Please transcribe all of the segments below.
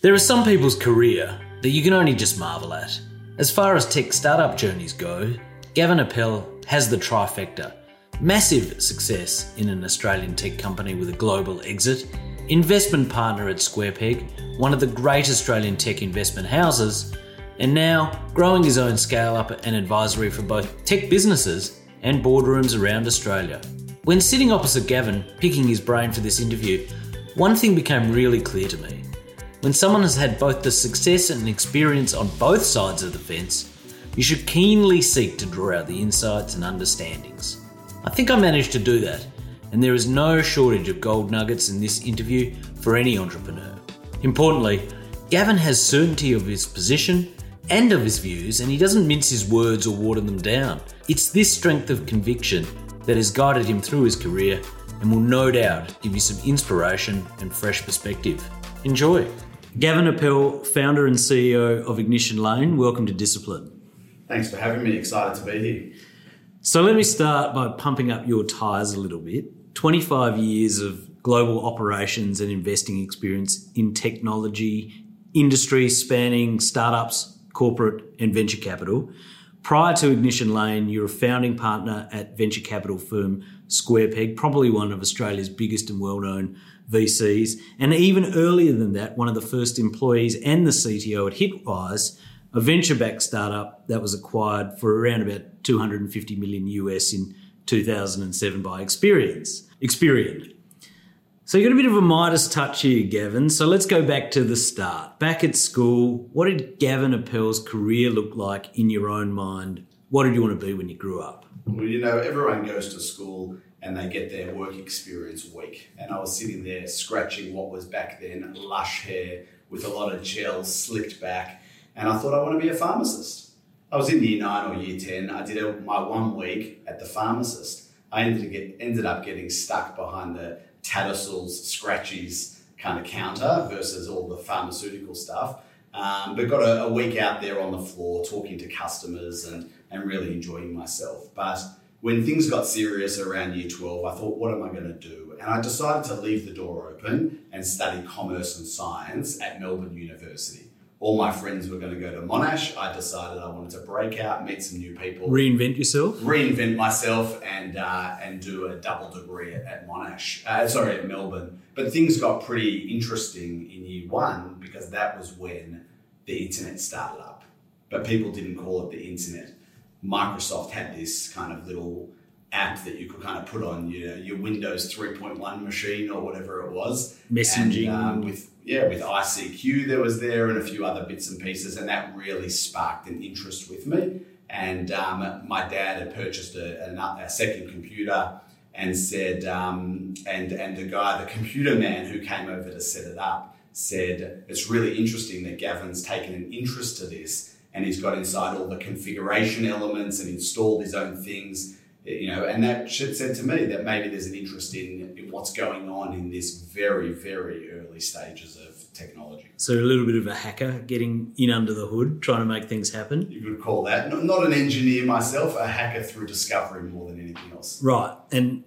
There are some people's career that you can only just marvel at. As far as tech startup journeys go, Gavin Appel has the trifecta. Massive success in an Australian tech company with a global exit, investment partner at SquarePeg, one of the great Australian tech investment houses, and now growing his own scale up and advisory for both tech businesses and boardrooms around Australia. When sitting opposite Gavin, picking his brain for this interview, one thing became really clear to me. When someone has had both the success and experience on both sides of the fence, you should keenly seek to draw out the insights and understandings. I think I managed to do that, and there is no shortage of gold nuggets in this interview for any entrepreneur. Importantly, Gavin has certainty of his position and of his views, and he doesn't mince his words or water them down. It's this strength of conviction that has guided him through his career and will no doubt give you some inspiration and fresh perspective. Enjoy. Gavin Appel, founder and CEO of Ignition Lane, welcome to Discipline. Thanks for having me. Excited to be here. So, let me start by pumping up your tyres a little bit. 25 years of global operations and investing experience in technology, industries spanning startups, corporate, and venture capital. Prior to Ignition Lane, you're a founding partner at venture capital firm Square Peg, probably one of Australia's biggest and well known VCs. And even earlier than that, one of the first employees and the CTO at Hitwise, a venture backed startup that was acquired for around about 250 million US in 2007 by Experience. Experian. So you got a bit of a Midas touch here, Gavin. So let's go back to the start. Back at school, what did Gavin Appel's career look like in your own mind? What did you want to be when you grew up? Well, you know, everyone goes to school and they get their work experience week. And I was sitting there scratching what was back then lush hair with a lot of gel slicked back. And I thought I want to be a pharmacist. I was in year nine or year 10. I did my one week at the pharmacist. I ended, get, ended up getting stuck behind the Tattersalls, scratchies kind of counter versus all the pharmaceutical stuff. Um, but got a, a, week out there on the floor talking to customers and, and really enjoying myself. But when things got serious around year 12, I thought, what am I going to do? And I decided to leave the door open and study commerce and science at Melbourne University all my friends were going to go to Monash. I decided I wanted to break out, meet some new people, reinvent yourself, reinvent myself, and uh, and do a double degree at, at Monash. Uh, sorry, at Melbourne. But things got pretty interesting in year one because that was when the internet started up. But people didn't call it the internet. Microsoft had this kind of little app that you could kind of put on your, your Windows 3.1 machine or whatever it was. Messaging. And, um, with yeah, with ICQ there was there and a few other bits and pieces, and that really sparked an interest with me. And um, my dad had purchased a, a, a second computer and said, um, and and the guy, the computer man who came over to set it up, said it's really interesting that Gavin's taken an interest to this and he's got inside all the configuration elements and installed his own things you know, and that said to me that maybe there's an interest in, in what's going on in this very, very early stages of technology. So a little bit of a hacker getting in under the hood, trying to make things happen. You could call that not, not an engineer myself, a hacker through discovery more than anything else. Right, and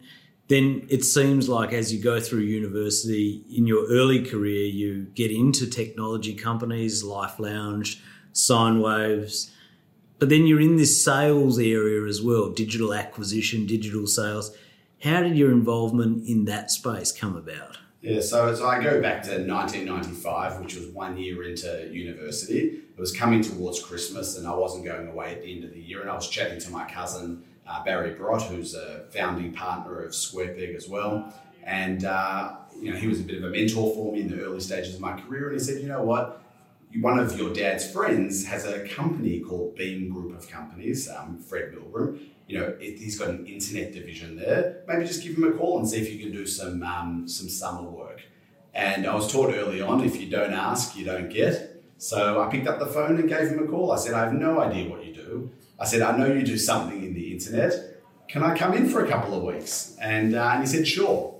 then it seems like as you go through university in your early career, you get into technology companies, Life Lounge, Sine Waves but then you're in this sales area as well, digital acquisition, digital sales. How did your involvement in that space come about? Yeah, so, so I go back to 1995, which was one year into university. It was coming towards Christmas, and I wasn't going away at the end of the year. And I was chatting to my cousin uh, Barry Brott, who's a founding partner of SquarePeg as well. And uh, you know, he was a bit of a mentor for me in the early stages of my career. And he said, "You know what? One of your dad's friends has a company called Beam Group of Companies, um, Fred Milgram. You know, it, he's got an internet division there. Maybe just give him a call and see if you can do some um, some summer work. And I was taught early on, if you don't ask, you don't get. So I picked up the phone and gave him a call. I said, I have no idea what you do. I said, I know you do something in the internet. Can I come in for a couple of weeks? And, uh, and he said, sure.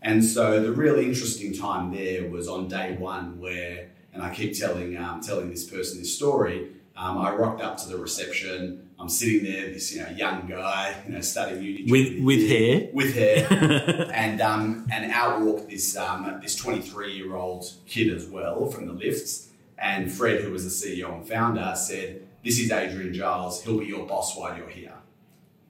And so the really interesting time there was on day one where and I keep telling um, telling this person this story. Um, I rocked up to the reception. I'm sitting there, this you know young guy, you know, studying uni with with hair, with hair, and um, and out walked this um, this 23 year old kid as well from the lifts. And Fred, who was the CEO and founder, said, "This is Adrian Giles. He'll be your boss while you're here."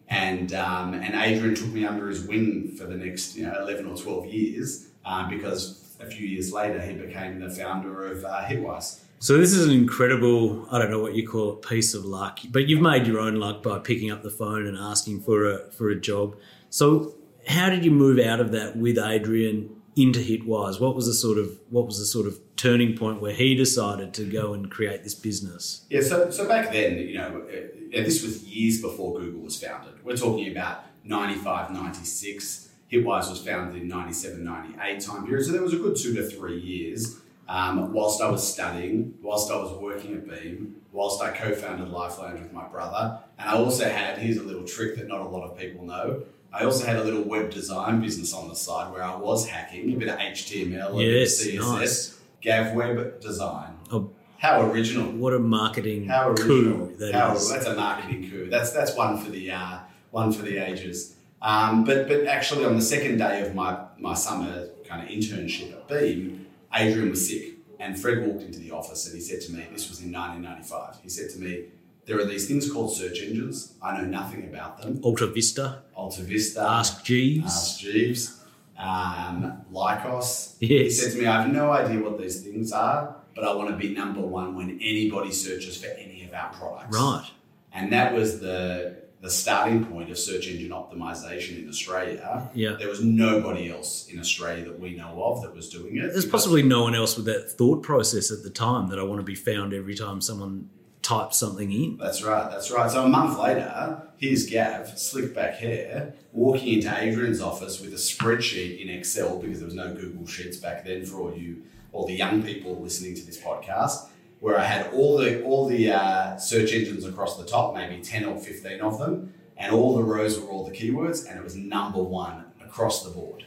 And um, and Adrian took me under his wing for the next you know 11 or 12 years uh, because a few years later he became the founder of uh, Hitwise. So this is an incredible, I don't know what you call it, piece of luck. But you've made your own luck by picking up the phone and asking for a for a job. So how did you move out of that with Adrian into Hitwise? What was the sort of what was the sort of turning point where he decided to go and create this business? Yeah, so so back then, you know, uh, this was years before Google was founded. We're talking about 95, 96. Hitwise was founded in 97, 98 time period. So there was a good two to three years um, whilst I was studying, whilst I was working at Beam, whilst I co-founded Lifeline with my brother, and I also had here's a little trick that not a lot of people know. I also had a little web design business on the side where I was hacking a bit of HTML, yes, a bit of CSS, nice. Gav Web Design. Oh, how original! What a marketing how original. coup that how, is. That's a marketing coup. That's that's one for the uh, one for the ages. Um, but but actually, on the second day of my my summer kind of internship at Beam, Adrian was sick, and Fred walked into the office and he said to me, this was in 1995, he said to me, there are these things called search engines. I know nothing about them. Alta Vista. Alta Vista. Ask Jeeves. Ask Jeeves. Um, Lycos. Yes. He said to me, I have no idea what these things are, but I want to be number one when anybody searches for any of our products. Right. And that was the the starting point of search engine optimization in Australia. Yeah. There was nobody else in Australia that we know of that was doing it. There's possibly no one else with that thought process at the time that I want to be found every time someone types something in. That's right, that's right. So a month later, here's Gav, slick back hair, walking into Adrian's office with a spreadsheet in Excel because there was no Google Sheets back then for all you, all the young people listening to this podcast where I had all the all the uh, search engines across the top, maybe ten or fifteen of them, and all the rows were all the keywords, and it was number one across the board.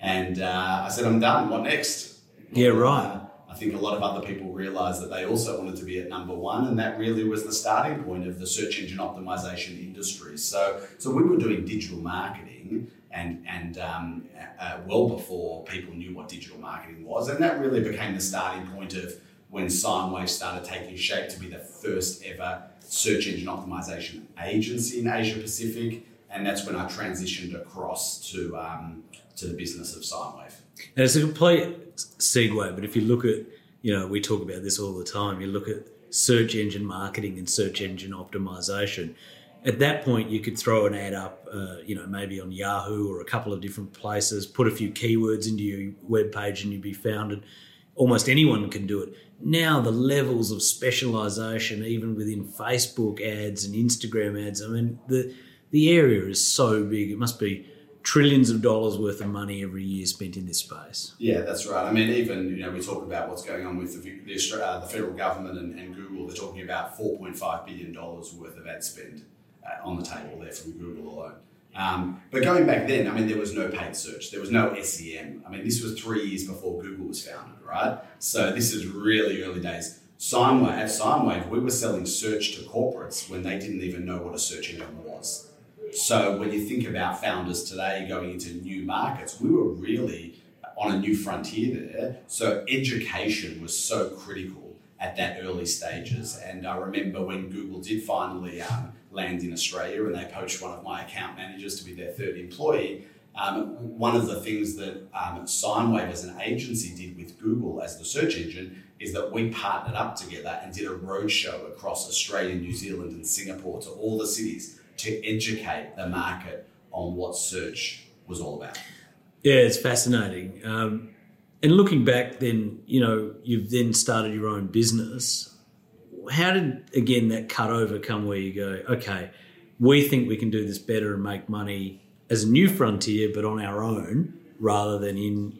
And uh, I said, I'm done. What next? Yeah, right. Uh, I think a lot of other people realised that they also wanted to be at number one, and that really was the starting point of the search engine optimization industry. So, so we were doing digital marketing, and and um, uh, well before people knew what digital marketing was, and that really became the starting point of when SignWave started taking shape to be the first ever search engine optimization agency in Asia Pacific, and that's when I transitioned across to um, to the business of SignWave. And it's a complete segue, but if you look at, you know, we talk about this all the time. You look at search engine marketing and search engine optimization. At that point, you could throw an ad up, uh, you know, maybe on Yahoo or a couple of different places, put a few keywords into your web page, and you'd be founded. Almost anyone can do it now the levels of specialization, even within Facebook ads and Instagram ads, I mean, the the area is so big. It must be trillions of dollars worth of money every year spent in this space. Yeah, that's right. I mean, even you know, we talk about what's going on with the the, uh, the federal government and, and, Google. They're talking about four point five billion dollars worth of ad spend uh, on the table there from Google alone. Um, but going back then, I mean, there was no paid search, there was no SEM. I mean, this was three years before Google was founded, right? So this is really early days. SignWave, at SignWave, we were selling search to corporates when they didn't even know what a search engine was. So when you think about founders today going into new markets, we were really on a new frontier there. So education was so critical at that early stages. And I remember when Google did finally um, land in Australia and they poached one of my account managers to be their third employee. Um, one of the things that um, SignWave as an agency did with Google as the search engine is that we partnered up together and did a roadshow across Australia, New Zealand, and Singapore to all the cities to educate the market on what search was all about. Yeah, it's fascinating. Um, and looking back, then you know you've then started your own business how did again that cut over come where you go okay we think we can do this better and make money as a new frontier but on our own rather than in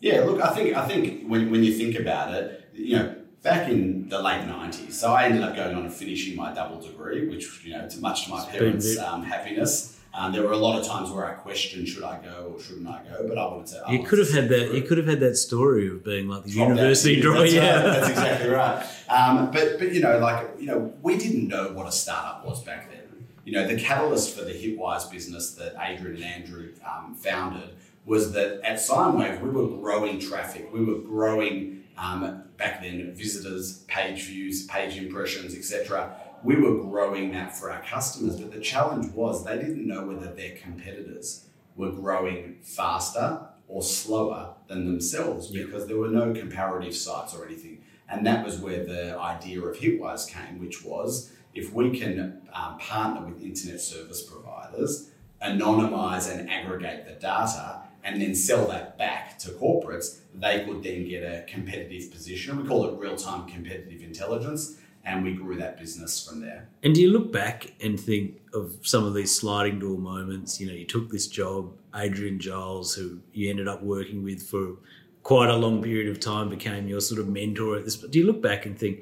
yeah look i think i think when, when you think about it you know back in the late 90s so i ended up going on and finishing my double degree which you know to much to my parents um, happiness Um, there were a lot of times where I questioned, should I go or shouldn't I go? But I wanted to. I you wanted could have had that. You could have had that story of being like the university draw. That's Yeah. That's exactly right. Um, but but you know, like you know, we didn't know what a startup was back then. You know, the catalyst for the Hitwise business that Adrian and Andrew um, founded was that at Signwave we were growing traffic. We were growing um, back then visitors, page views, page impressions, etc. We were growing that for our customers, but the challenge was they didn't know whether their competitors were growing faster or slower than themselves Yeah. because there were no comparative sites or anything. And that was where the idea of Hitwise came, which was if we can um, partner with internet service providers, anonymize and aggregate the data, and then sell that back to corporates, they could then get a competitive position. We call it real time competitive intelligence, and we grew that business from there. And do you look back and think of some of these sliding door moments? You know, you took this job, Adrian Giles, who you ended up working with for quite a long period of time, became your sort of mentor at this. But do you look back and think,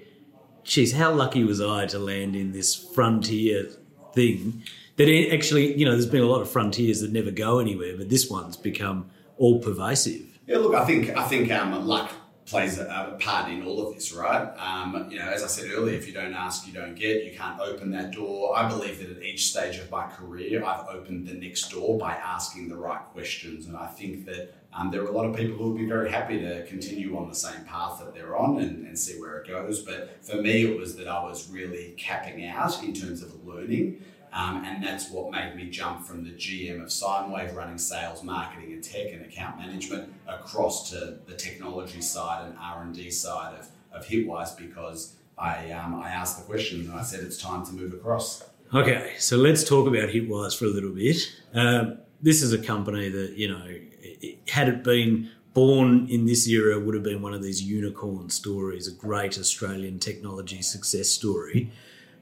geez, how lucky was I to land in this frontier thing? That actually, you know, there's been a lot of frontiers that never go anywhere, but this one's become all pervasive. Yeah, look, I think I think um, luck plays a, a part in all of this, right? Um, you know, as I said earlier, if you don't ask, you don't get. You can't open that door. I believe that at each stage of my career, I've opened the next door by asking the right questions, and I think that um, there are a lot of people who would be very happy to continue on the same path that they're on and, and see where it goes. But for me, it was that I was really capping out in terms of learning. Um, and that's what made me jump from the GM of Signwave running sales, marketing, and tech and account management across to the technology side and R and D side of, of Hitwise because I um, I asked the question and I said it's time to move across. Okay, so let's talk about Hitwise for a little bit. Um, this is a company that, you know, it- had it been born in this era, would have been one of these unicorn stories, a great Australian technology success story.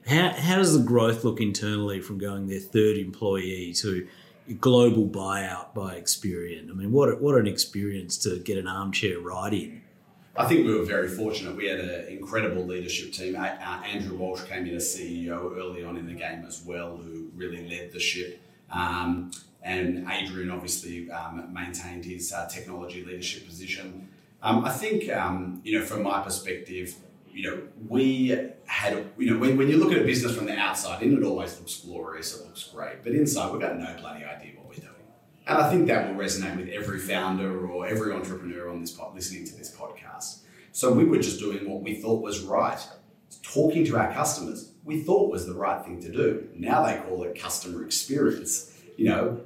How, how does the growth look internally from going their third employee to global buyout by Experian? I mean, what, what an experience to get an armchair ride in. I think we were very fortunate. We had an incredible leadership team. Uh, Andrew Walsh came in as CEO early on in the game as well, who really led the ship. Um, and Adrian obviously um, maintained his uh, technology leadership position. Um, I think, um, you know, from my perspective, you know, we had, you know, when, when you look at a business from the outside in, it always looks glorious, it looks great. But inside, we've got no bloody idea what we're doing. And I think that will resonate with every founder or every entrepreneur on this pod, listening to this podcast. So we were just doing what we thought was right, talking to our customers. We thought was the right thing to do. Now they call it customer experience. You know,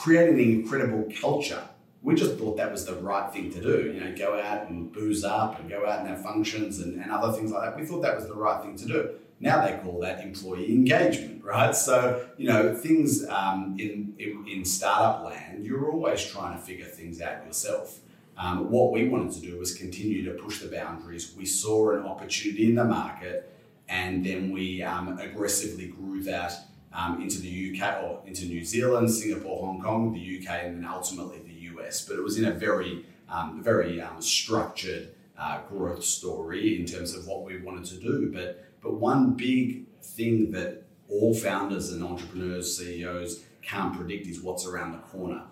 creating an incredible culture. We just thought that was the right thing to do. You know, go out and booze up and go out and have functions and, and other things like that. We thought that was the right thing to do. Now they call that employee engagement, right? So, you know, things um, in, in, in startup land, you're always trying to figure things out yourself. Um, what we wanted to do was continue to push the boundaries. We saw an opportunity in the market, and then we um, aggressively grew that um, into the UK or into New Zealand, Singapore, Hong Kong, the UK, and then ultimately the US. But it was in a very, um, very um, structured uh, growth story in terms of what we wanted to do. But but one big thing that all founders and entrepreneurs, CEOs can't predict is what's around the corner.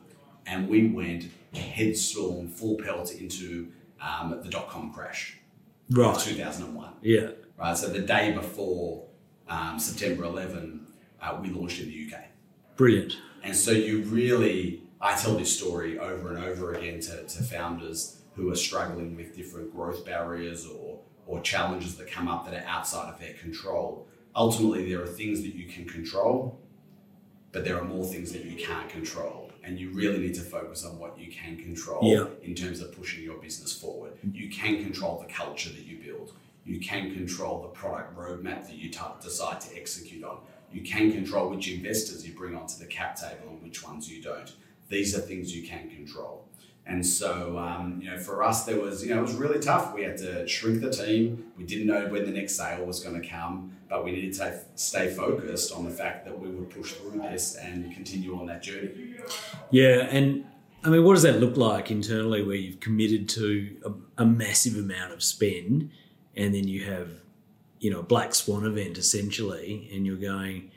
And we went headstorm, full pelt into um, the dot com crash of Right. 2001. Yeah. Right. So the day before um, September 11, uh, we launched in the UK. Brilliant. And so you really, I tell this story over and over again to, to founders who are struggling with different growth barriers or, or challenges that come up that are outside of their control. Ultimately, there are things that you can control, but there are more things that you can't control. And you really need to focus on what you can control Yeah. in terms of pushing your business forward. You can control the culture that you build. You can control the product roadmap that you t- decide to execute on. You can control which investors you bring onto the cap table and which ones you don't. These are things you can control. And so, um, you know, for us, there was, you know, it was really tough. We had to shrink the team. We didn't know when the next sale was going to come, but we needed to stay focused on the fact that we would push through this and continue on that journey. Yeah, and I mean, what does that look like internally where you've committed to a, a massive amount of spend and then you have, you know, black swan event essentially, and you're going,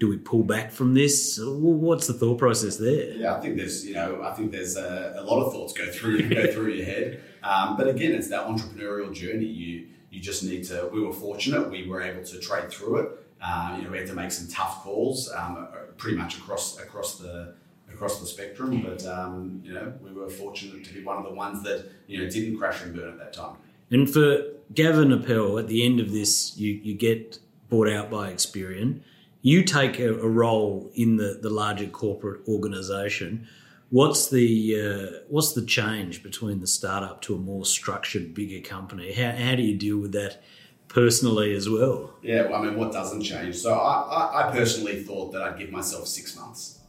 do we pull back from this? What's the thought process there? Yeah, I think there's you know I think there's a, a lot of thoughts go through go through your head. Um, but again, it's that entrepreneurial journey. You you just need to. We were fortunate; we were able to trade through it. Uh, you know, we had to make some tough calls, um, pretty much across across the across the spectrum. But um, you know, we were fortunate to be one of the ones that you know didn't crash and burn at that time. And for Gavin Appel, at the end of this, you you get bought out by Experian. You take a, a role in the, the larger corporate organisation. What's the uh, what's the change between the startup to a more structured, bigger company? How, how do you deal with that personally as well? Yeah, well, I mean, what doesn't change? So I, I, I personally thought that I'd give myself six months.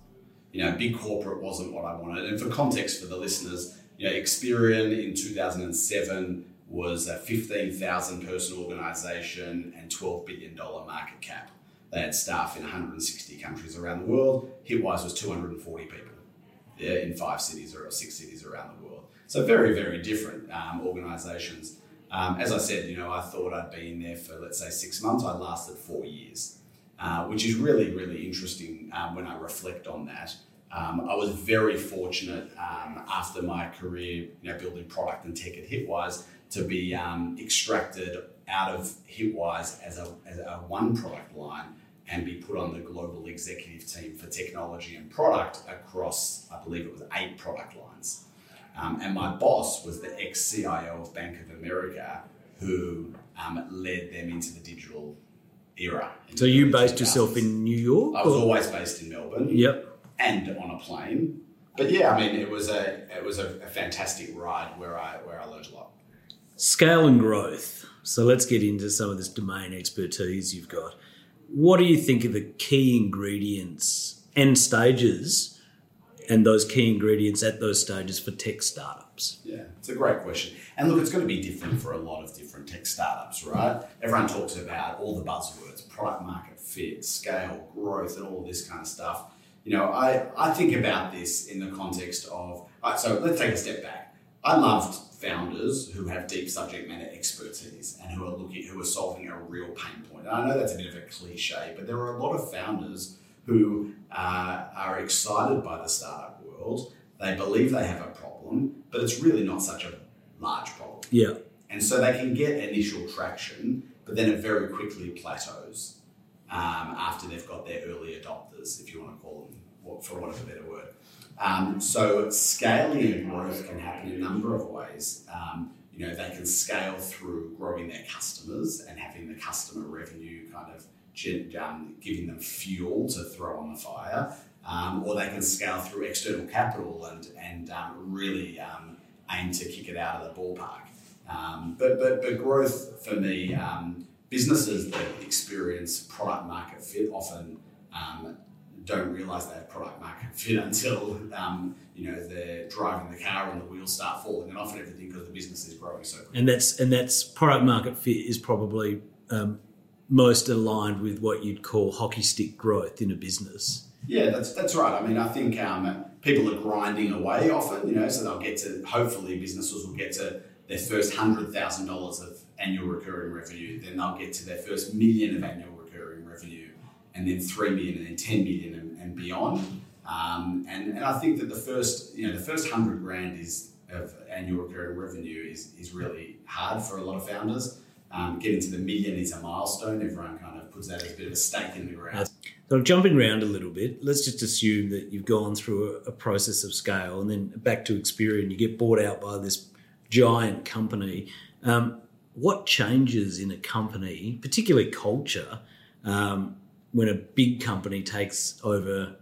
You know, big corporate wasn't what I wanted. And for context for the listeners, you know, Experian in 2007 was a 15,000 person organisation and $12 billion market cap. They had staff in 160 countries around the world. Hitwise was 240 people yeah, in five cities or six cities around the world. So very, very different um, organisations. Um, as I said, you know, I thought I'd been there for let's say six months. I lasted four years, uh, which is really, really interesting um, when I reflect on that. Um, I was very fortunate um, after my career, you know, building product and tech at Hitwise to be um, extracted out of Hitwise as a, as a one product line and be put on the global executive team for technology and product across, I believe it was eight product lines. Um, and my boss was the ex CIO of Bank of America who um, led them into the digital era. So you based yourself in New York? I was or? always based in Melbourne. Yep. And on a plane. But yeah, I mean, it was a it was a, a fantastic ride where I where I learned a lot. Scale and growth. So let's get into some of this domain expertise you've got. What do you think are the key ingredients and stages and those key ingredients at those stages for tech startups? Yeah, it's a great question. And look, it's going to be different for a lot of different tech startups, right? Everyone talks about all the buzzwords product market fit, scale, growth, and all this kind of stuff. You know, I, I think about this in the context of, so let's take a step back. I loved founders who have deep subject matter expertise and who are looking who are solving a real pain point. And I know that's a bit of a cliche, but there are a lot of founders who uh, are excited by the startup world. They believe they have a problem, but it's really not such a large problem. Yeah. And so they can get initial traction, but then it very quickly plateaus um, after they've got their early adopters, if you want to call them, for want of a better word. Um, so scaling and growth can happen in a number of ways. Um, you know, they can scale through growing their customers and having the customer revenue kind of um, giving them fuel to throw on the fire, um, or they can scale through external capital and and um, really um, aim to kick it out of the ballpark. but but but growth for me, businesses that experience product market fit often don't realize they have product market fit until um, you know they're driving the car and the wheels start falling off and everything because the business is growing so quickly. And that's and that's product market fit is probably um, most aligned with what you'd call hockey stick growth in a business. Yeah, that's that's right. I mean, I think um, people are grinding away often, you know, so they'll get to hopefully businesses will get to their first hundred thousand dollars of annual recurring revenue, then they'll get to their first million of annual and then 3 million and then 10 million and, and beyond. Um, and, and I think that the first, you know, the first 100 grand is of annual recurring revenue is, is really hard for a lot of founders. Um, getting to the million is a milestone. Everyone kind of puts that as a bit of a stake in the ground. So jumping around a little bit, let's just assume that you've gone through a, a process of scale and then back to Experian, you get bought out by this giant company. Um, what changes in a company, particularly culture, um, when a big company takes over,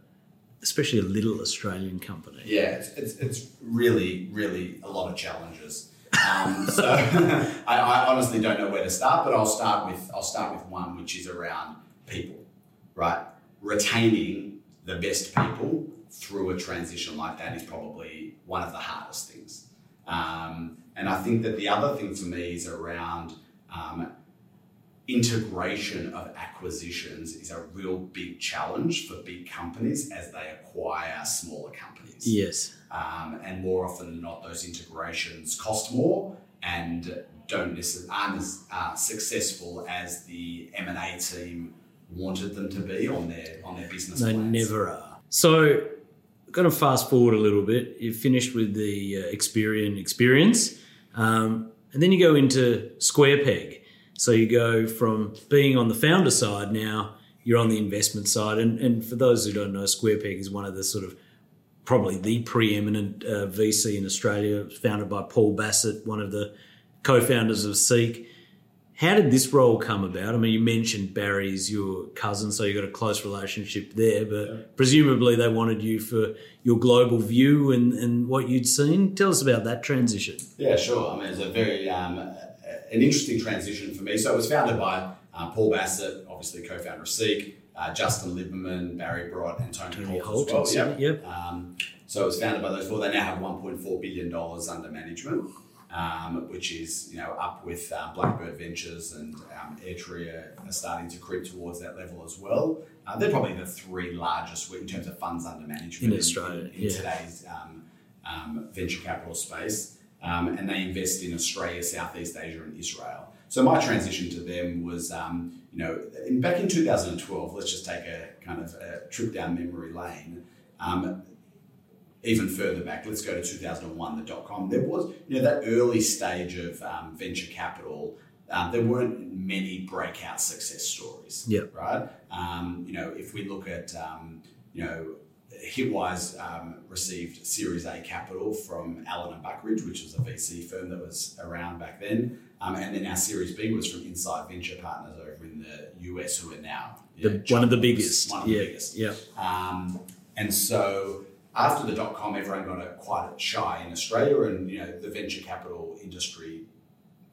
especially a little Australian company. Yeah, it's, it's, it's really, really a lot of challenges. Um, so I, I, honestly don't know where to start, but I'll start with I'll start with one which is around people, right? Retaining the best people through a transition like that is probably one of the hardest things. Um, and I think that the other thing for me is around um, integration of acquisitions is a real big challenge for big companies as they acquire smaller companies. Yes. Um, and more often than not, those integrations cost more and don't necessarily aren't as uh, successful as the M and A team wanted them to be on their on their business. They plans. never are. So, going to fast forward a little bit. You finished with the uh, Experian experience, um, and then you go into Square Peg. So you go from being on the founder side now, you're on the investment side. And, and for those who don't know, Square Peg is one of the sort of probably the preeminent uh, VC in Australia, founded by Paul Bassett, one of the co-founders of Seek. How did this role come about? I mean, you mentioned Barry's your cousin, so you got a close relationship there, but yeah. presumably they wanted you for your global view and, and what you'd seen. Tell us about that transition. Yeah, sure. I mean, it's a very um, an interesting transition for me. So it was founded by uh, Paul Bassett, obviously co-founder of Seek, uh, Justin Liberman, Barry Brott, and Tony, Tony Holt, Holt as well. Yep. yep. Um, so it was founded by those four. They now have $1.4 billion under management um, which is you know up with uh, Blackbird Ventures and um, Airtree are, starting to creep towards that level as well. Uh, they're probably the three largest in terms of funds under management in Australia in, in, in yeah. today's um, um venture capital space, um, and they invest in Australia, Southeast Asia, and Israel. So my transition to them was, um, you know, in, back in 2012. Let's just take a kind of a trip down memory lane even further back, let's go to 2001, the dot com. There was, you know, that early stage of um, venture capital. Um, there weren't many breakout success stories. Yeah. Right. Um, you know, if we look at, um, you know, Hitwise um, received Series A capital from Allen and Buckeridge, which was a VC firm that was around back then, um, and then our Series B was from Insight Venture Partners over in the US, who are now the, know, one of the biggest. One of yeah. the biggest. Yeah. and so after the dot com, everyone got a, quite shy in Australia, and you know the venture capital industry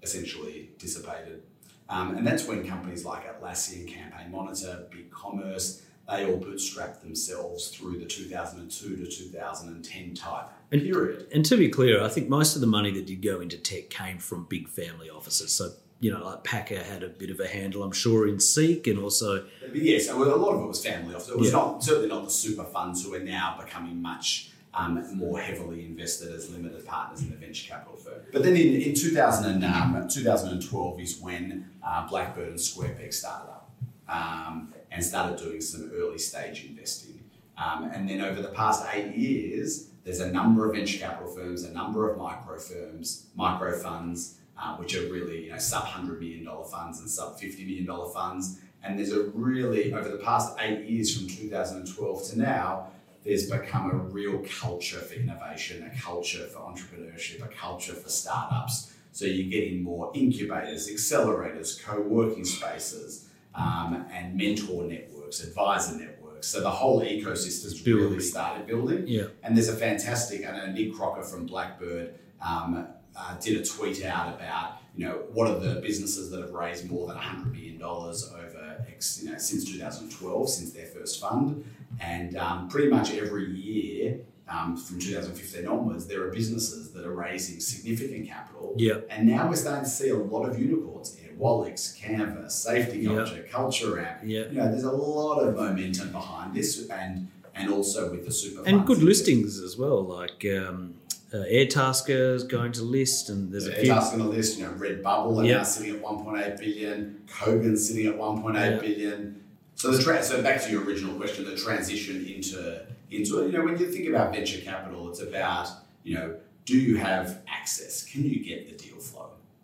essentially dissipated. Um, and that's when companies like Atlassian, Campaign Monitor, BigCommerce, they all bootstrapped themselves through the 2002 to 2010 type and, period. And to be clear, I think most of the money that did go into tech came from big family offices. So you know, like Packer had a bit of a handle, I'm sure, in Seek, and also yes, a lot of it was family office. It was yeah. not certainly not the super funds who are now becoming much um, more heavily invested as limited partners in the venture capital firm. But then in, in 2000 and, um, 2012 is when uh, Blackbird and SquarePeg started up um, and started doing some early stage investing. Um, and then over the past eight years, there's a number of venture capital firms, a number of micro firms, micro funds, uh, which are really you know sub hundred million dollar funds and sub fifty million dollar funds. And there's a really over the past eight years from 2012 to now, there's become a real culture for innovation, a culture for entrepreneurship, a culture for startups. So you're getting more incubators, accelerators, co-working spaces, um, and mentor networks, advisor networks. So the whole ecosystem's really started building. Yeah. And there's a fantastic, I know Nick Crocker from Blackbird um, uh, did a tweet out about you know what are the businesses that have raised more than 100 million dollars over X, you know since 2012 since their first fund and um, pretty much every year um, from 2015 onwards there are businesses that are raising significant capital yeah. and now we're starting to see a lot of unicorns Wallix, Canva, Safety Culture, yep. Culture App. Yeah. You know, there's a lot of momentum behind this, and and also with the super and good listings as well. Like um, uh, Airtasker is going to list, and there's yeah, a few. Airtasker on the list. You know, Redbubble are yep. now sitting at 1.8 billion. Kogan's sitting at 1.8 yep. billion. So the tra- so back to your original question, the transition into into it. You know, when you think about venture capital, it's about you know, do you have access? Can you get the deal?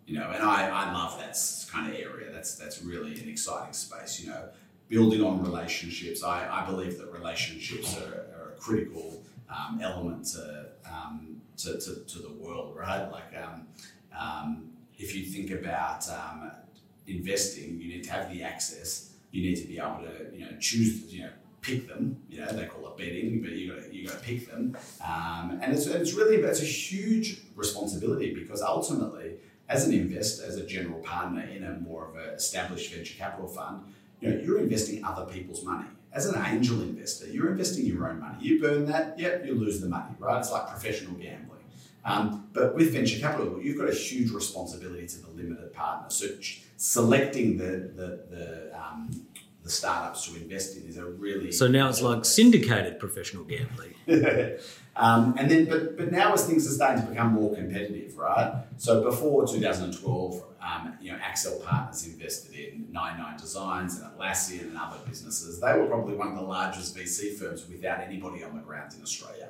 You know, and I, I love that kind of area. That's that's really an exciting space. You know, building on relationships. I, I believe that relationships are, are a critical um, element to um, to, to, to the world, right? Like, um, um, if you think about um, investing, you need to have the access. You need to be able to, you know, choose, you know, pick them. You know, they call it betting, but you got you got to pick them. Um, and it's, it's really it's a huge responsibility because ultimately, as an investor, as a general partner in a more of an established venture capital fund, you know, you're investing other people's money as an angel investor, you're investing your own money. You burn that, yep, you lose the money, right? It's like professional gambling. Um, but with venture capital, you've got a huge responsibility to the limited partner. So selecting the the the, um, the startups to invest in is a really so now it's like syndicated professional gambling. um, and then, but but now as things are starting to become more competitive, right? So before 2012, um, you know, Accel Partners invested in 99 Designs and Atlassian and other businesses. They were probably one of the largest VC firms without anybody on the ground in Australia.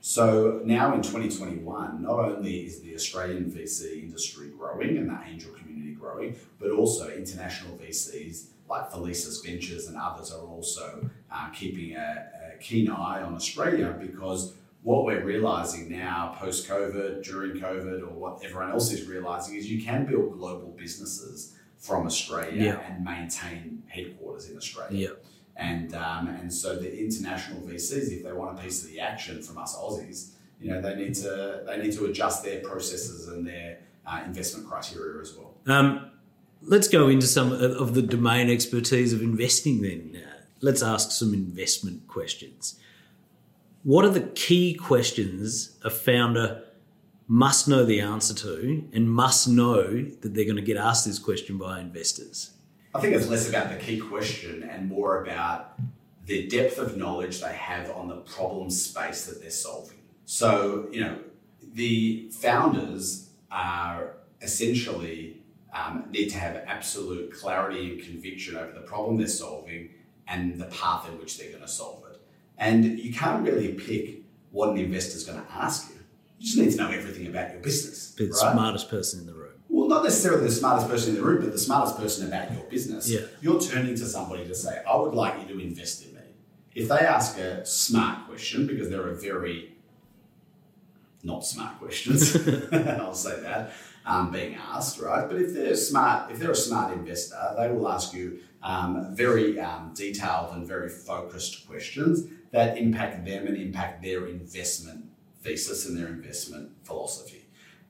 So now in 2021, not only is the Australian VC industry growing and the angel community growing, but also international VCs like Felicis Ventures and others are also uh, keeping a, a, keen eye on Australia because what we're realizing now post COVID, during COVID, or what everyone else is realizing is you can build global businesses from Australia yeah. and maintain headquarters in Australia. Yeah. And, um, and so the international VCs, if they want a piece of the action from us Aussies, you know, they need to, they need to adjust their processes and their uh, investment criteria as well. Um, let's go into some of the domain expertise of investing then. Uh, let's ask some investment questions. What are the key questions a founder must know the answer to and must know that they're going to get asked this question by investors? I think it's less about the key question and more about the depth of knowledge they have on the problem space that they're solving. So, you know, the founders are essentially um, need to have absolute clarity and conviction over the problem they're solving and the path in which they're going to solve it. And you can't really pick what an investor is going to ask you. You just need to know everything about your business. Be the right? smartest person in the room. Well, not necessarily the smartest person in the room, but the smartest person about your business. Yeah. You're turning to somebody to say, I would like you to invest in me. If they ask a smart question, because there are very not smart questions, I'll say that, um, being asked, right? But if they're smart, if they're a smart investor, they will ask you um, very um, detailed and very focused questions that impact them and impact their investment thesis and their investment philosophy.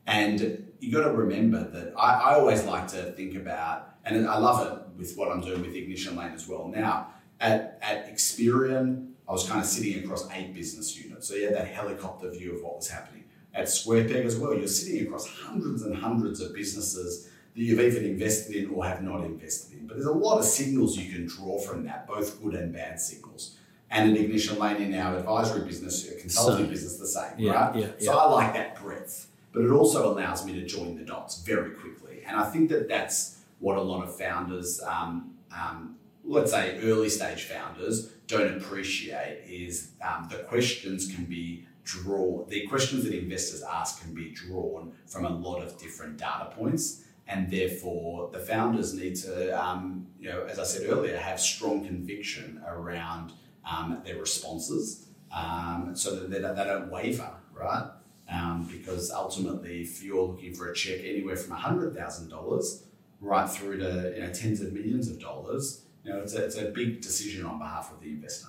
And you got to remember that I, I, always like to think about, and I love it with what I'm doing with Ignition Lane as well. Now, at, at Experian, I was kind of sitting across eight business units. So you had that helicopter view of what was happening at SquarePeg as well. You're sitting across hundreds and hundreds of businesses that you've even invested in or have not invested in. But there's a lot of signals you can draw from that, both good and bad signals. And an ignition lane in our advisory business, a consulting so, business, the same, yeah, right? Yeah, so yeah. I like that breadth, but it also allows me to join the dots very quickly. And I think that that's what a lot of founders, um, um, let's say early stage founders, don't appreciate is um, the questions can be draw the questions that investors ask can be drawn from a lot of different data points and therefore the founders need to um, you know as i said earlier have strong conviction around um, their responses um, so that they, they, don't waver right? Um, because ultimately if you're looking for a check anywhere from $100000 right through to you know, tens of millions of dollars you know it's a, it's a big decision on behalf of the investor.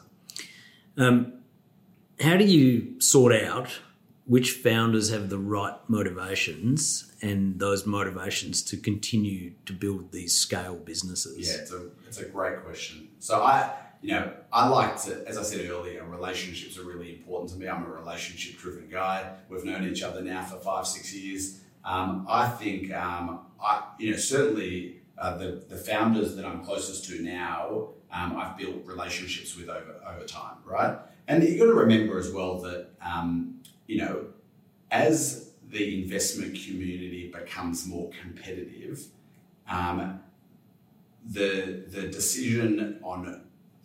Um, how do you sort out which founders have the right motivations and those motivations to continue to build these scale businesses? Yeah, it's a, it's a great question. So I, you know, I like to, as I said earlier, relationships are really important to me. I'm a relationship driven guy. We've known each other now for five, six years. Um, I think, um, I, you know, certainly uh, the, the founders that I'm closest to now, um, I've built relationships with over, over time, right? And you've got to remember as well that, um, you know, as the investment community becomes more competitive, um, the, the decision on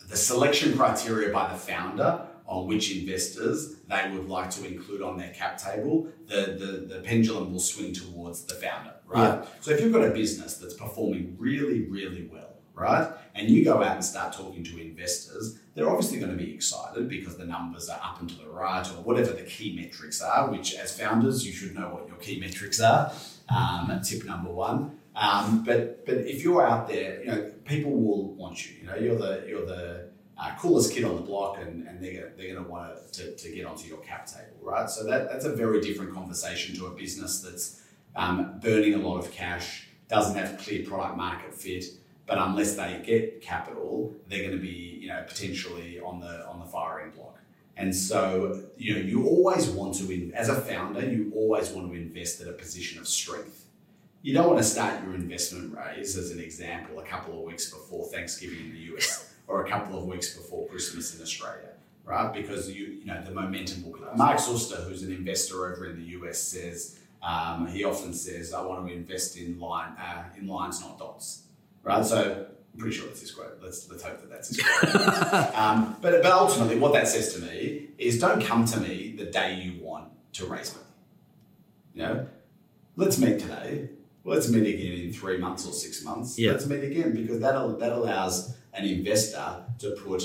the selection criteria by the founder on which investors they would like to include on their cap table, the, the, the pendulum will swing towards the founder, right? Yeah. So if you've got a business that's performing really, really well, right? And you go out and start talking to investors, they're obviously going to be excited because the numbers are up and to the right or whatever the key metrics are, which as founders, you should know what your key metrics are. Um, tip number one. Um, but but if you're out there, you know, people will want you. You know, you're the you're the uh, coolest kid on the block, and, and they're they're going to want to, to get onto your cap table, right? So that, that's a very different conversation to a business that's um, burning a lot of cash, doesn't have clear product market fit, but unless they get capital, they're going to be, you know, potentially on the on the firing block. And so, you know, you always want to, as a founder, you always want to invest at a position of strength. you don't want to start your investment raise, as an example, a couple of weeks before Thanksgiving in the US or a couple of weeks before Christmas in Australia, right? Because you you know the momentum will be. Mark Suster, who's an investor over in the US, says um, he often says, "I want to invest in line uh, in lines, not dots," right? So. I'm pretty sure that's his quote. Let's, let's hope that that's his quote. um, but, but ultimately, what that says to me is don't come to me the day you want to raise money. You know, let's meet today let's meet again in three months or six months. Yeah. Let's meet again because that that allows an investor to put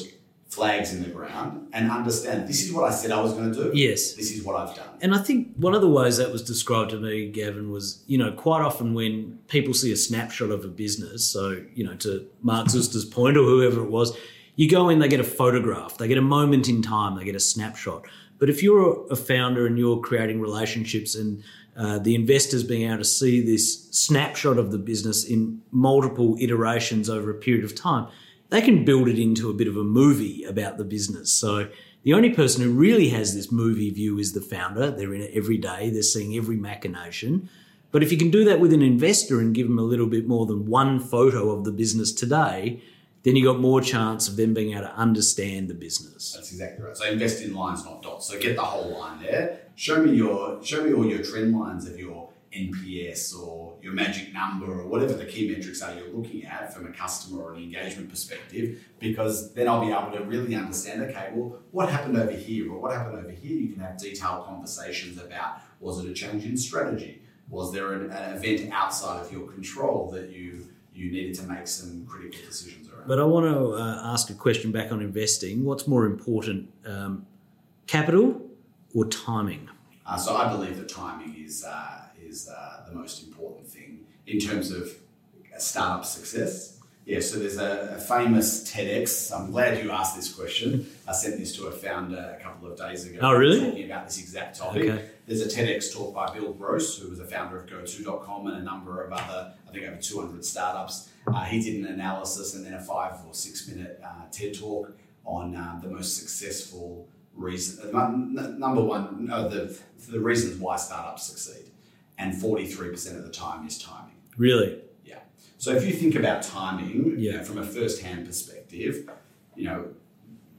flags in the ground and understand this is what I said I was going to do. Yes. This is what I've done. And I think one of the ways that was described to me, Gavin, was you know quite often when people see a snapshot of a business, so you know to Mark Suster's point or whoever it was, you go in, they get a photograph, they get a moment in time, they get a snapshot. But if you're a founder and you're creating relationships and uh, the investors being able to see this snapshot of the business in multiple iterations over a period of time, they can build it into a bit of a movie about the business. So the only person who really has this movie view is the founder. They're in it every day, they're seeing every machination. But if you can do that with an investor and give them a little bit more than one photo of the business today, then you got more chance of them being able to understand the business. That's exactly right. So invest in lines, not dots. So get the whole line there. Show me your show me all your trend lines of your NPS or your magic number or whatever the key metrics are you're looking at from a customer or an engagement perspective, because then I'll be able to really understand, okay, well, what happened over here or what happened over here? You can have detailed conversations about was it a change in strategy? Was there an, an event outside of your control that you you needed to make some critical decisions around? But I want to uh, ask a question back on investing. What's more important, um, capital or timing? Uh, so I believe that timing is uh, is uh, the most important thing in terms of a startup success. Yeah, so there's a, a, famous TEDx. I'm glad you asked this question. I sent this to a founder a couple of days ago. Oh, really? Talking about this exact topic. Okay. There's a TEDx talk by Bill Gross, who was a founder of GoTo.com and a number of other, I think over 200 startups. Uh, he did an analysis and then a five or six minute uh, TED talk on um, the most successful reason. Uh, number one, no, the, the reasons why startups succeed. And 43% of the time is timing. Really? Yeah. So if you think about timing Yeah. you know, from a first hand perspective, you know,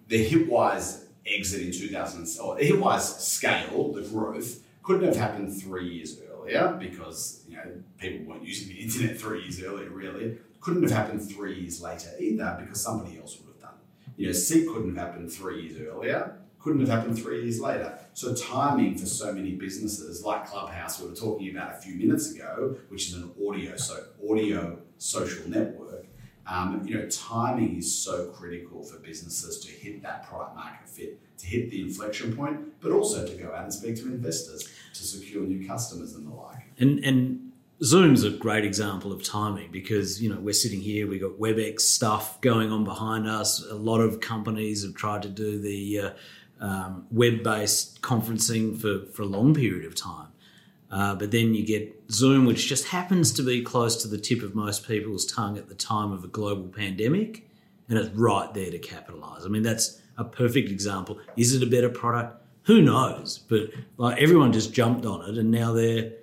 the Hitwise exit in 2000, or Hitwise scale, the growth, couldn't have happened three years earlier because, you know, people weren't using the internet three years earlier, really. Couldn't have happened three years later either because somebody else would have done it. You know, Seek couldn't have happened three years earlier, couldn't have happened three years later. So timing for so many businesses like Clubhouse, we were talking about a few minutes ago, which is an audio, so audio social network. Um, you know, timing is so critical for businesses to hit that product market fit, to hit the inflection point, but also to go out and speak to investors to secure new customers and the like. And and Zoom's a great example of timing because you know we're sitting here, we've got WebEx stuff going on behind us. A lot of companies have tried to do the uh, um, web-based conferencing for for a long period of time, uh, but then you get Zoom, which just happens to be close to the tip of most people's tongue at the time of a global pandemic, and it's right there to capitalize. I mean, that's a perfect example. Is it a better product? Who knows? But like everyone just jumped on it, and now they're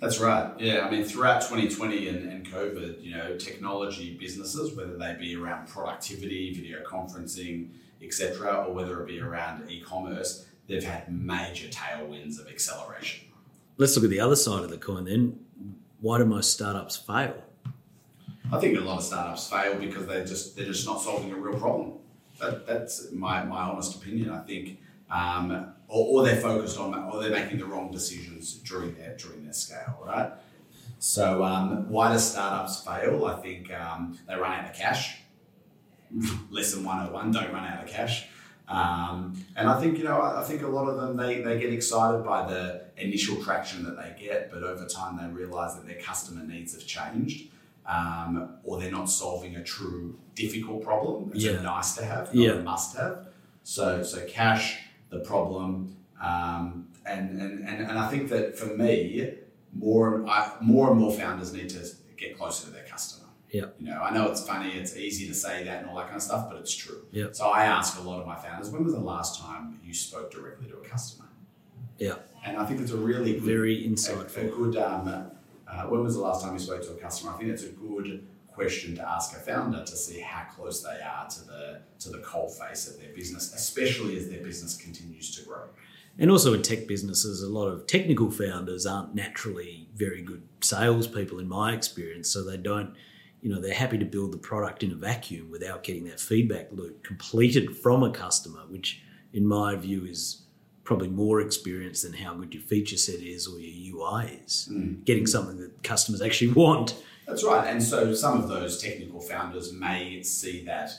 That's right. Yeah, I mean, throughout 2020 and, and COVID, you know, technology businesses, whether they be around productivity, video conferencing, etc., or whether it be around e-commerce, they've had major tailwinds of acceleration. let's look at the other side of the coin then. Why do most startups fail? I think a lot of startups fail because they just they're just not solving a real problem. That, that's my, my honest opinion. I think, um, or, or they're focused on, or they're making the wrong decisions during their during their scale, right? So um, why do startups fail? I think um, they run out of cash. Lesson one hundred one: don't run out of cash. Um, and I think you know, I I think a lot of them they, they get excited by the initial traction that they get, but over time they realise that their customer needs have changed, um, or they're not solving a true difficult problem. It's Yeah. a nice to have, not Yeah. a must have. So so cash, the problem, um, and, and and and I think that for me, more I, more and more founders need to get closer to their. Yeah. You know, I know it's funny, it's easy to say that and all that kind of stuff, but it's true. Yeah. So I ask a lot of my founders, when was the last time you spoke directly to a customer? Yeah, And I think it's a really good, very a, a good um, Uh, when was the last time you spoke to a customer? I think that's a good question to ask a founder to see how close they are to the to the cold face of their business, especially as their business continues to grow. And also in tech businesses, a lot of technical founders aren't naturally very good salespeople, in my experience. So they don't, you know, they're happy to build the product in a vacuum without getting that feedback loop completed from a customer, which, in my view, is probably more experience than how good your feature set is or your UI is. Mm. Getting something that customers actually want. That's right. And so some of those technical founders may see that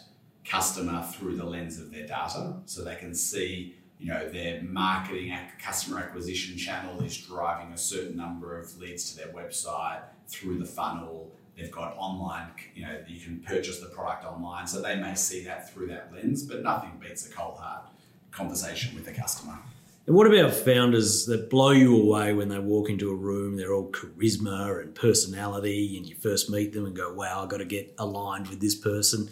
customer through the lens of their data. So they can see, you know, their marketing customer acquisition channel is driving a certain number of leads to their website through the funnel. They've got online, you know, you can purchase the product online. So they may see that through that lens, but nothing beats a cold hard conversation with the customer. And what about founders that blow you away when they walk into a room? They're all charisma and personality, and you first meet them and go, wow, I've got to get aligned with this person.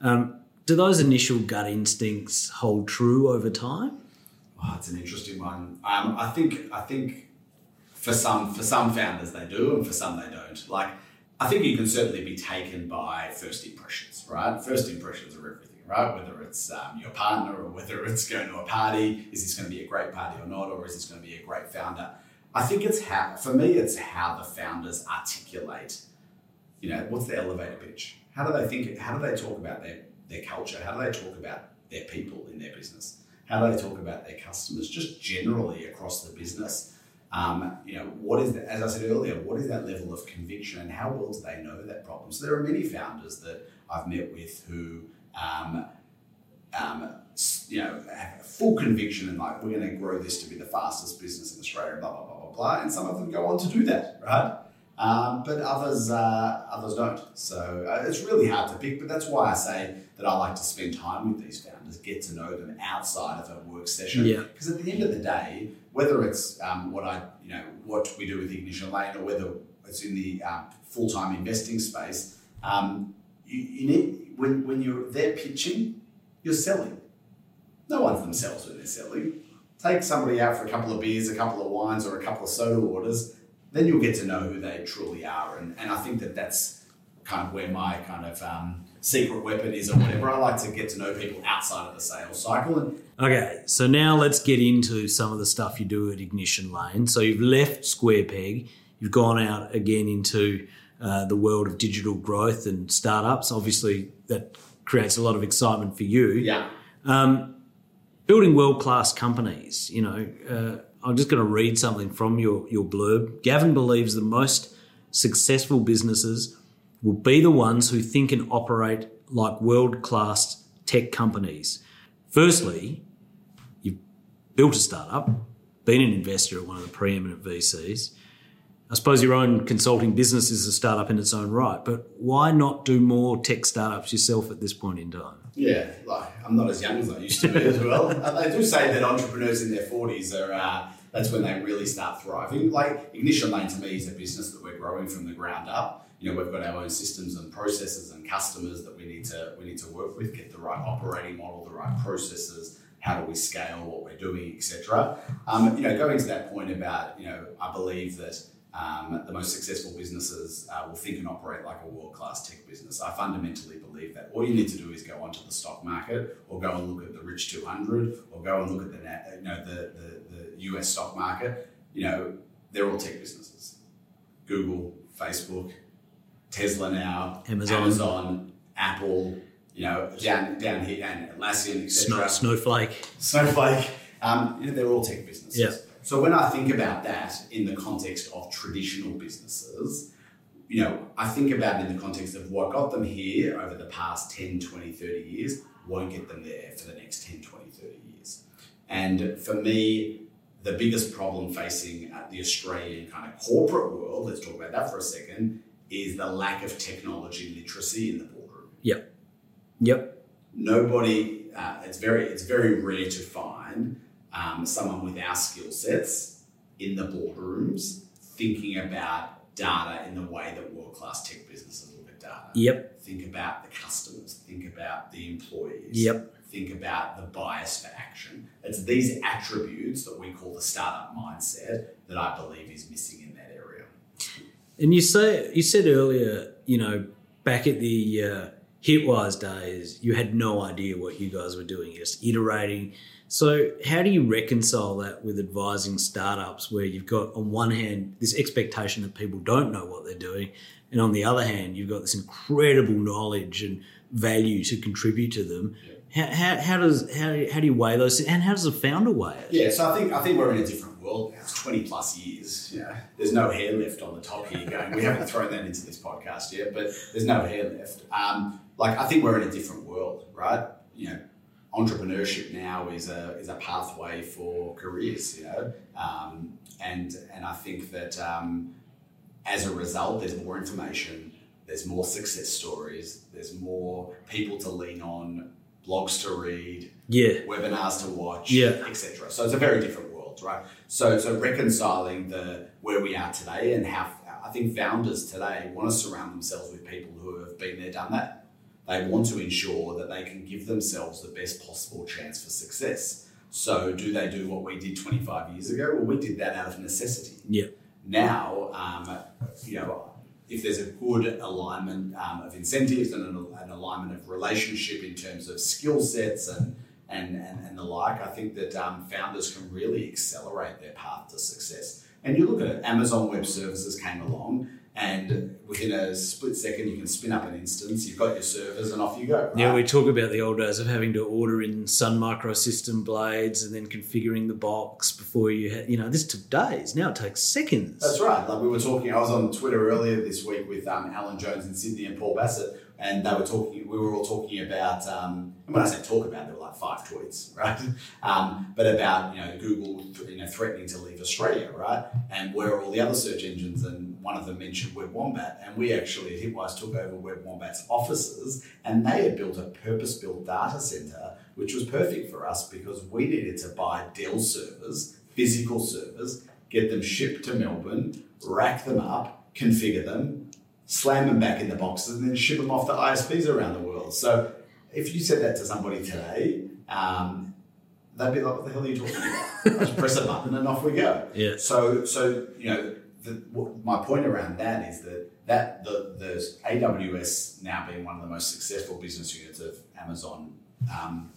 Um, do those initial gut instincts hold true over time? Oh, it's an interesting one. Um, I think I think for some for some founders they do, and for some they don't. Like I think you can certainly be taken by first impressions, right? First impressions are everything right? Whether it's um, your partner or whether it's going to a party, is this going to be a great party or not, or is this going to be a great founder? I think it's how, for me, it's how the founders articulate, you know, what's the elevator pitch? How do they think, how do they talk about their, their culture? How do they talk about their people in their business? How do they talk about their customers, just generally across the business? Um, you know, what is that, as I said earlier, what is that level of conviction and how well do they know that problem? So there are many founders that I've met with who um, um, you know, have full conviction and like, we're going to grow this to be the fastest business in Australia, blah, blah, blah, blah, blah. And some of them go on to do that, right? Um, but others, uh, others don't. So uh, it's really hard to pick, but that's why I say that I like to spend time with these founders, get to know them outside of a work session. Yeah. Because at the end of the day, whether it's um, what I, you know, what we do with Ignition Lane or whether it's in the uh, full-time investing space, um, you, you need when, when you're there pitching, you're selling. No one themselves when they're selling. Take somebody out for a couple of beers, a couple of wines, or a couple of soda waters, then you'll get to know who they truly are. And, and I think that that's kind of where my kind of um, secret weapon is or whatever. I like to get to know people outside of the sales cycle. And okay, so now let's get into some of the stuff you do at Ignition Lane. So you've left Square Peg, you've gone out again into uh, the world of digital growth and startups. Obviously, that creates a lot of excitement for you. Yeah. Um, building world class companies. You know, uh, I'm just going to read something from your your blurb. Gavin believes the most successful businesses will be the ones who think and operate like world class tech companies. Firstly, you've built a startup, been an investor at one of the preeminent VCs. I suppose your own consulting business is a startup in its own right, but why not do more tech startups yourself at this point in time? Yeah, like I'm not as young as I used to be as well. they do say that entrepreneurs in their 40s are uh, that's when they really start thriving. Like Ignition Lane to me is a business that we're growing from the ground up. You know, we've got our own systems and processes and customers that we need to we need to work with, get the right operating model, the right processes, how do we scale what we're doing, etc. Um, you know, going to that point about you know, I believe that um, the most successful businesses uh, will think and operate like a world class tech business. I fundamentally believe that. All you need to do is go onto the stock market, or go and look at the Rich 200, or go and look at the you know the, the, the US stock market. You know, they're all tech businesses. Google, Facebook, Tesla now, Amazon, Amazon Apple. You know, down down here, and Atlassian, etc. Snowflake, Snowflake. Um, you know, they're all tech businesses. Yeah. So when I think about that in the context of traditional businesses, you know, I think about it in the context of what got them here over the past 10, 20, 30 years won't get them there for the next 10, 20, 30 years. And for me, the biggest problem facing the Australian kind of corporate world, let's talk about that for a second, is the lack of technology literacy in the boardroom. Yep. Yep. Nobody, uh, it's very, it's very rare to find um, someone with our skill sets in the boardrooms thinking about data in the way that world class tech businesses look at data. Yep. Think about the customers, think about the employees. Yep. Think about the bias for action. It's these attributes that we call the startup mindset that I believe is missing in. And you say you said earlier, you know, back at the uh, Hitwise days, you had no idea what you guys were doing, just iterating. So, how do you reconcile that with advising startups where you've got, on one hand, this expectation that people don't know what they're doing, and on the other hand, you've got this incredible knowledge and value to contribute to them? How, how, how does how, how do you weigh those, and how does a founder weigh it? Yeah, so I think I think we're in a different world now. It's twenty plus years. You know, there's no hair left on the top here. Going, we haven't thrown that into this podcast yet, but there's no hair left. Um, like I think we're in a different world, right? You know, entrepreneurship now is a is a pathway for careers. You know, um, and and I think that um, as a result, there's more information. There's more success stories. There's more people to lean on blogs to read, Yeah. webinars to watch, Yeah. etc. So it's a very different world, right? So so reconciling the where we are today and how I think founders today want to surround themselves with people who have been there, done that. They want to ensure that they can give themselves the best possible chance for success. So do they do what we did 25 years ago? Well, we did that out of necessity. Yeah. Now, um, you know, if there's a good alignment um, of incentives and an, an alignment of relationship in terms of skill sets and, and, and, and the like, I think that um, founders can really accelerate their path to success. And you look at it, Amazon Web Services came along, and within a split second, you can spin up an instance, you've got your servers, and off you go. Right? Yeah, we talk about the old days of having to order in Sun Microsystem blades and then configuring the box before you had, you know, this took days. Now it takes seconds. That's right. Like we were talking, I was on Twitter earlier this week with um, Alan Jones in Sydney and Paul Bassat, and they were talking. We were all talking about. Um, and when I say talk about, there were like five tweets, right? Um, but about you know Google, you know, threatening to leave Australia, right? And where are all the other search engines? And one of them mentioned Web Wombat, and we actually at Hitwise took over Web Wombat's offices, and they had built a purpose-built data center, which was perfect for us because we needed to buy Dell servers, physical servers, get them shipped to Melbourne, rack them up, configure them, slam them back in the boxes, and then ship them off to ISPs around the world. So if you said that to somebody today, um, they'd be like, "What the hell are you talking about?" Just press a button and off we go. Yeah. So, so you know, the, what, my point around that is that that the the AWS now being one of the most successful business units of Amazon, um,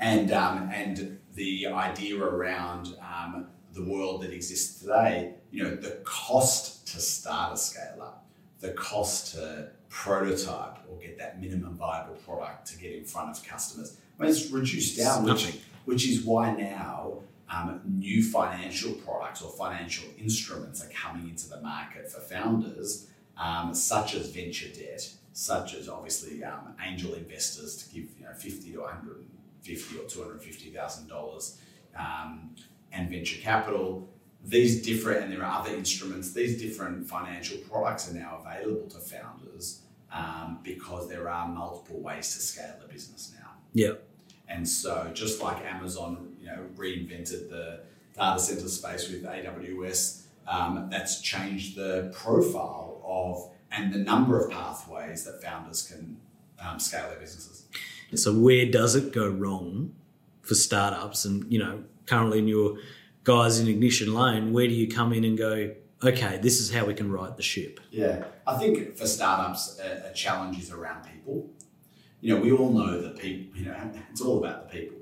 and um, and the idea around um, the world that exists today, you know, the cost to start a scale up, the cost to prototype or get that minimum viable product to get in front of customers. I mean, it's reduced down, which, which is why now um, new financial products or financial instruments are coming into the market for founders, um, such as venture debt, such as obviously um, angel investors to give you know fifty to one hundred fifty or two hundred fifty thousand dollars, um, and venture capital. These different, and there are other instruments. These different financial products are now available to founders um, because there are multiple ways to scale a business now. Yeah. And so, just like Amazon, you know, reinvented the data center space with AWS, um, that's changed the profile of and the number of pathways that founders can um, scale their businesses. So where does it go wrong for startups? And you know, currently in your guys in Ignition Lane, where do you come in and go? Okay, this is how we can right the ship. Yeah, I think for startups, a, a challenge is around people. You know, we all know that people. You know, it's all about the people.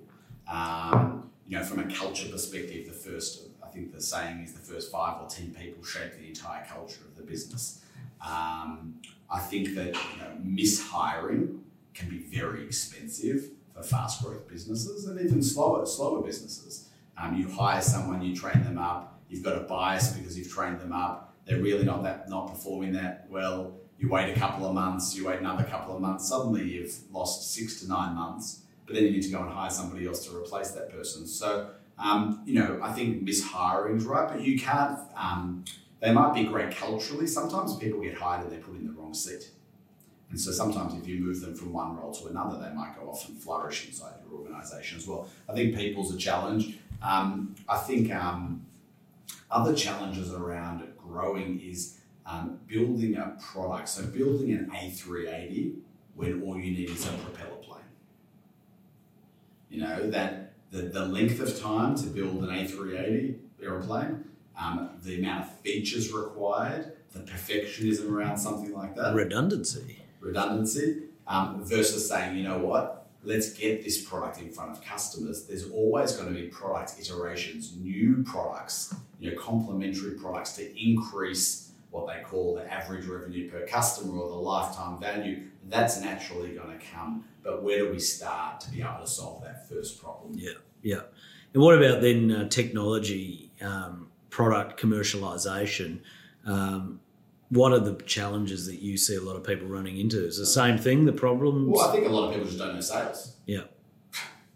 Um, you know, from a culture perspective, the first, I think the saying is the first five or ten people shape the entire culture of the business. Um, I think that you know, mishiring can be very expensive for fast growth businesses and even slower slower businesses. Um, you hire someone, you train them up, you've got a bias because you've trained them up. They're really not that not performing that well. You wait a couple of months, you wait another couple of months. Suddenly, you've lost six to nine months, but then you need to go and hire somebody else to replace that person. So, um, you know, I think mishiring's right, but you can't. Um, they might be great culturally. Sometimes people get hired and they're put in the wrong seat. And so sometimes if you move them from one role to another, they might go off and flourish inside your organisation as well. I think people's a challenge. Um, I think um, other challenges around growing is um, building a product. So building an A380 when all you need is a propeller plane. You know, that the, the length of time to build an A380 aeroplane, um, the amount of features required, the perfectionism around something like that, redundancy, redundancy, um, versus saying, you know what, let's get this product in front of customers. There's always going to be product iterations, new products, you know, complementary products to increase what they call the average revenue per customer or the lifetime value. That's naturally going to come. But where do we start to be able to solve that first problem? Yeah, yeah. And what about then uh, technology, um, product commercialization? Um, what are the challenges that you see a lot of people running into? Is the same thing the problem? Well, I think a lot of people just don't know sales. Yeah.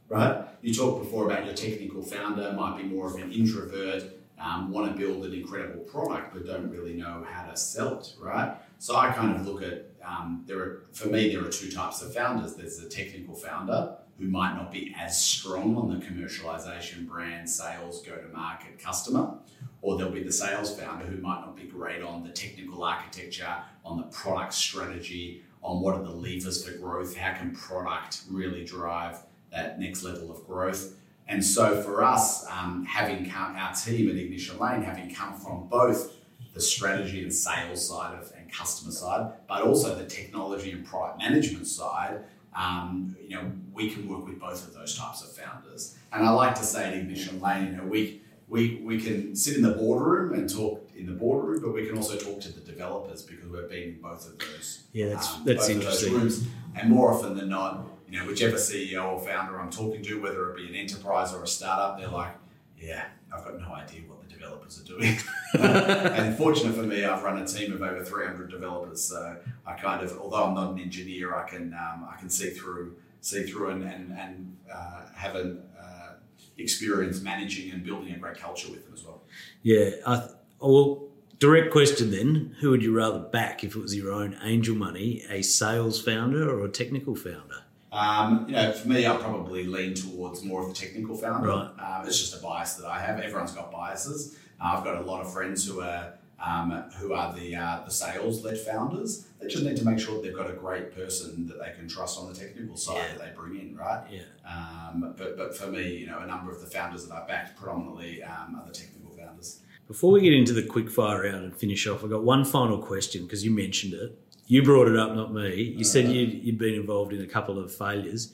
Right? You talked before about your technical founder might be more of an introvert, um, want to build an incredible product, but don't really know how to sell it, right? So I kind of look at um, there are for me there are two types of founders. There's a technical founder who might not be as strong on the commercialization, brand, sales, go to market, customer, or there'll be the sales founder who might not be great on the technical architecture, on the product strategy, on what are the levers for growth, how can product really drive that next level of growth. And so for us, um, having come, our team at Ignition Lane, having come from both the strategy and sales side of and customer side, but also the technology and product management side, um, you know, we can work with both of those types of founders. And I like to say at Ignition Lane, you know, we we, we can sit in the boardroom and talk in the boardroom, but we can also talk to the developers because we've been in both of those. Yeah, that's um, that's interesting. rooms. And more often than not, you know, whichever CEO or founder I'm talking to, whether it be an enterprise or a startup, they're like, "Yeah, I've got no idea what developers are doing." and fortunate for me, I've run a team of over 300 developers, so I kind of, although I'm not an engineer, I can um, I can see through see through and and, and uh, have an uh, experience managing and building a great culture with them as well. Yeah, I, well, direct question then: Who would you rather back if it was your own angel money, a sales founder or a technical founder? Um, you know, for me, I probably lean towards more of the technical founder. Right. Um, it's just a bias that I have. Everyone's got biases. Uh, I've got a lot of friends who are um, who are the uh, the sales led founders. They just need to make sure they've got a great person that they can trust on the technical side yeah. that they bring in, right? Yeah. Um, but but for me, you know, a number of the founders that I backed predominantly um, are the technical founders. Before we get into the quick fire round and finish off, I've got one final question because you mentioned it. You brought it up, not me. You uh, said you'd, you'd been involved in a couple of failures.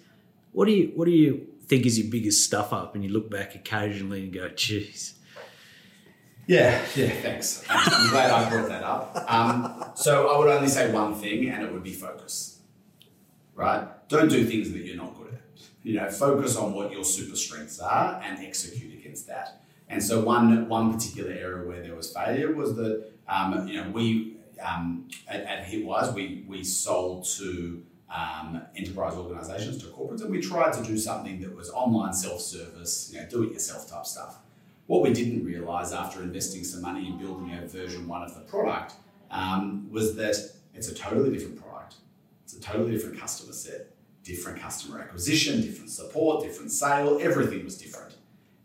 What do you What do you think is your biggest stuff up? And you look back occasionally and go, "Geez." Yeah, yeah, thanks. I'm glad I brought that up. Um, so I would only say one thing, and it would be focus. Right? Don't do things that you're not good at. You know, focus on what your super strengths are and execute against that. And so one one particular area where there was failure was that um, you know we um, Hitwise we we sold to um, enterprise organisations to corporates, and we tried to do something that was online self service, you know, do it yourself type stuff. What we didn't realise after investing some money in building a version one of the product um, was that it's a totally different product. It's a totally different customer set, different customer acquisition, different support, different sale, everything was different.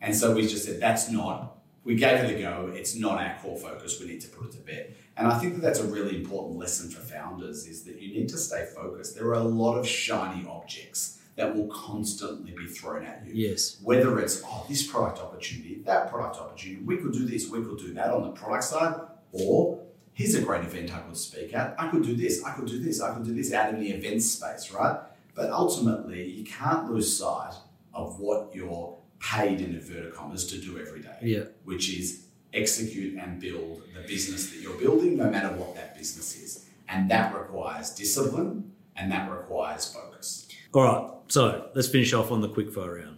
And so we just said, that's not, we gave it a go, it's not our core focus, we need to put it to bed. And I think that that's a really important lesson for founders is that you need to stay focused. There are a lot of shiny objects that will constantly be thrown at you. Yes. Whether it's, oh, this product opportunity, that product opportunity, we could do this, we could do that on the product side, or here's a great event I could speak at. I could do this, I could do this, I could do this out in the event space, right? But ultimately, you can't lose sight of what you're paid in inverted commas to do every day. Yeah. Which is execute and build the business that you're building, no matter what that business is. And that requires discipline and that requires focus. All right. So let's finish off on the quickfire round.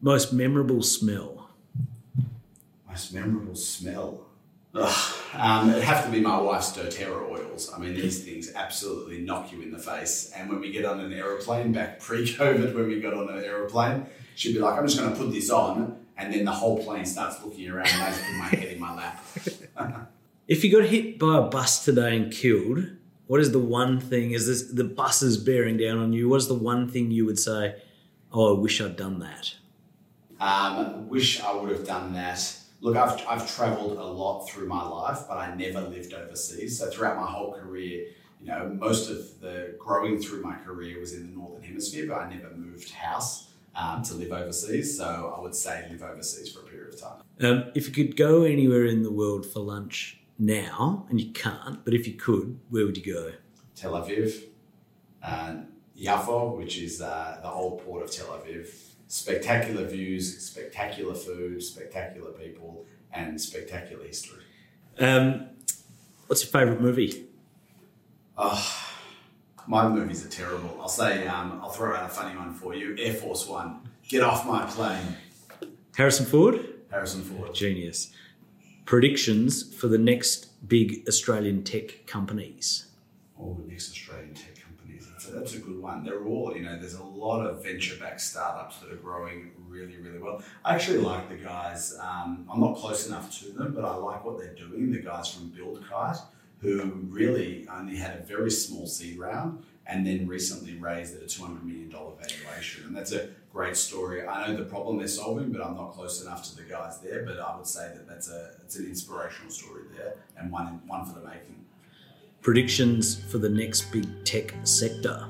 Most memorable smell. Most memorable smell. Ugh, um, it'd have to be my wife's doTERRA oils. I mean, these things absolutely knock you in the face. And when we get on an aeroplane, back pre-COVID, when we got on an aeroplane, she'd be like, "I'm just going to put this on," and then the whole plane starts looking around, and I put my head in my lap. if you got hit by a bus today and killed, what is the one thing? Is this the bus is bearing down on you? What is the one thing you would say? Oh, I wish I'd done that. Um, wish I would have done that. Look, I've, I've traveled a lot through my life, but I never lived overseas. So throughout my whole career, you know, most of the growing through my career was in the northern hemisphere, but I never moved house um, to live overseas. So I would say live overseas for a period of time. Um, if you could go anywhere in the world for lunch now, and you can't, but if you could, where would you go? Tel Aviv, uh, Yafo, which is uh, the old port of Tel Aviv. Spectacular views, spectacular food, spectacular people, and spectacular history. Um, what's your favourite movie? Oh, my movies are terrible. I'll say, um, I'll throw out a funny one for you Air Force One. Get off my plane. Harrison Ford? Harrison Ford. Genius. Predictions for the next big Australian tech companies. Oh, the next Australian tech that's a good one. They're all, you know, there's a lot of venture backed startups that are growing really, really well. I actually like the guys, um, I'm not close enough to them, but I like what they're doing. The guys from BuildKite, who really only had a very small seed round and then recently raised at a $200 million valuation. And that's a great story. I know the problem they're solving, but I'm not close enough to the guys there. But I would say that that's a it's an inspirational story there and one one for the making. Predictions for the next big tech sector.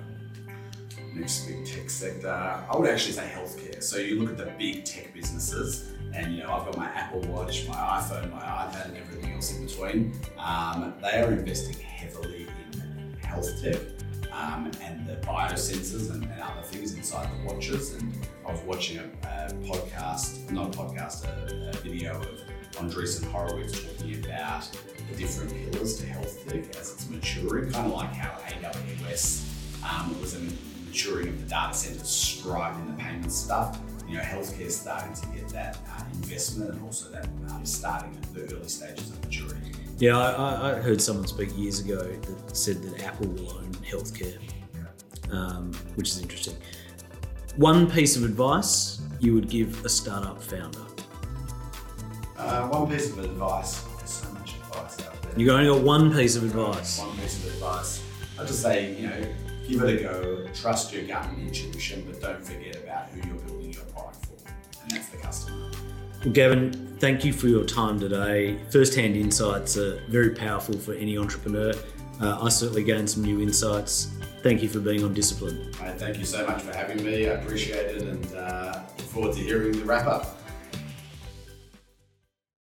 Next big tech sector, I would actually say healthcare. So you look at the big tech businesses, and you know I've got my Apple Watch, my iPhone, my iPad, and everything else in between. Um, they are investing heavily in health tech um, and the biosensors and, and, other things inside the watches. And I was watching a, a podcast, not a podcast, a, a video of Andreessen Horowitz talking about the different pillars to health tech as it's maturing, kind of like how AWS um, was a maturing of the data centers right in the payment stuff. You know, healthcare starting to get that uh, investment and also that um, starting at the early stages of maturity. Yeah, I, I, heard someone speak years ago that said that Apple will own healthcare, um, which is interesting. One piece of advice you would give a startup founder? Uh, one piece of advice. There's so much advice out there. You've only got one piece of advice. One piece of advice. I'd just say, you know, give it a go, trust your gut and intuition, but don't forget about who you're building your product for, and that's the customer. Well, Gavin, thank you for your time today. First hand insights are very powerful for any entrepreneur. Uh, I certainly gained some new insights. Thank you for being on Discipline. thank you so much for having me. I appreciate it and uh, look forward to hearing the wrap up.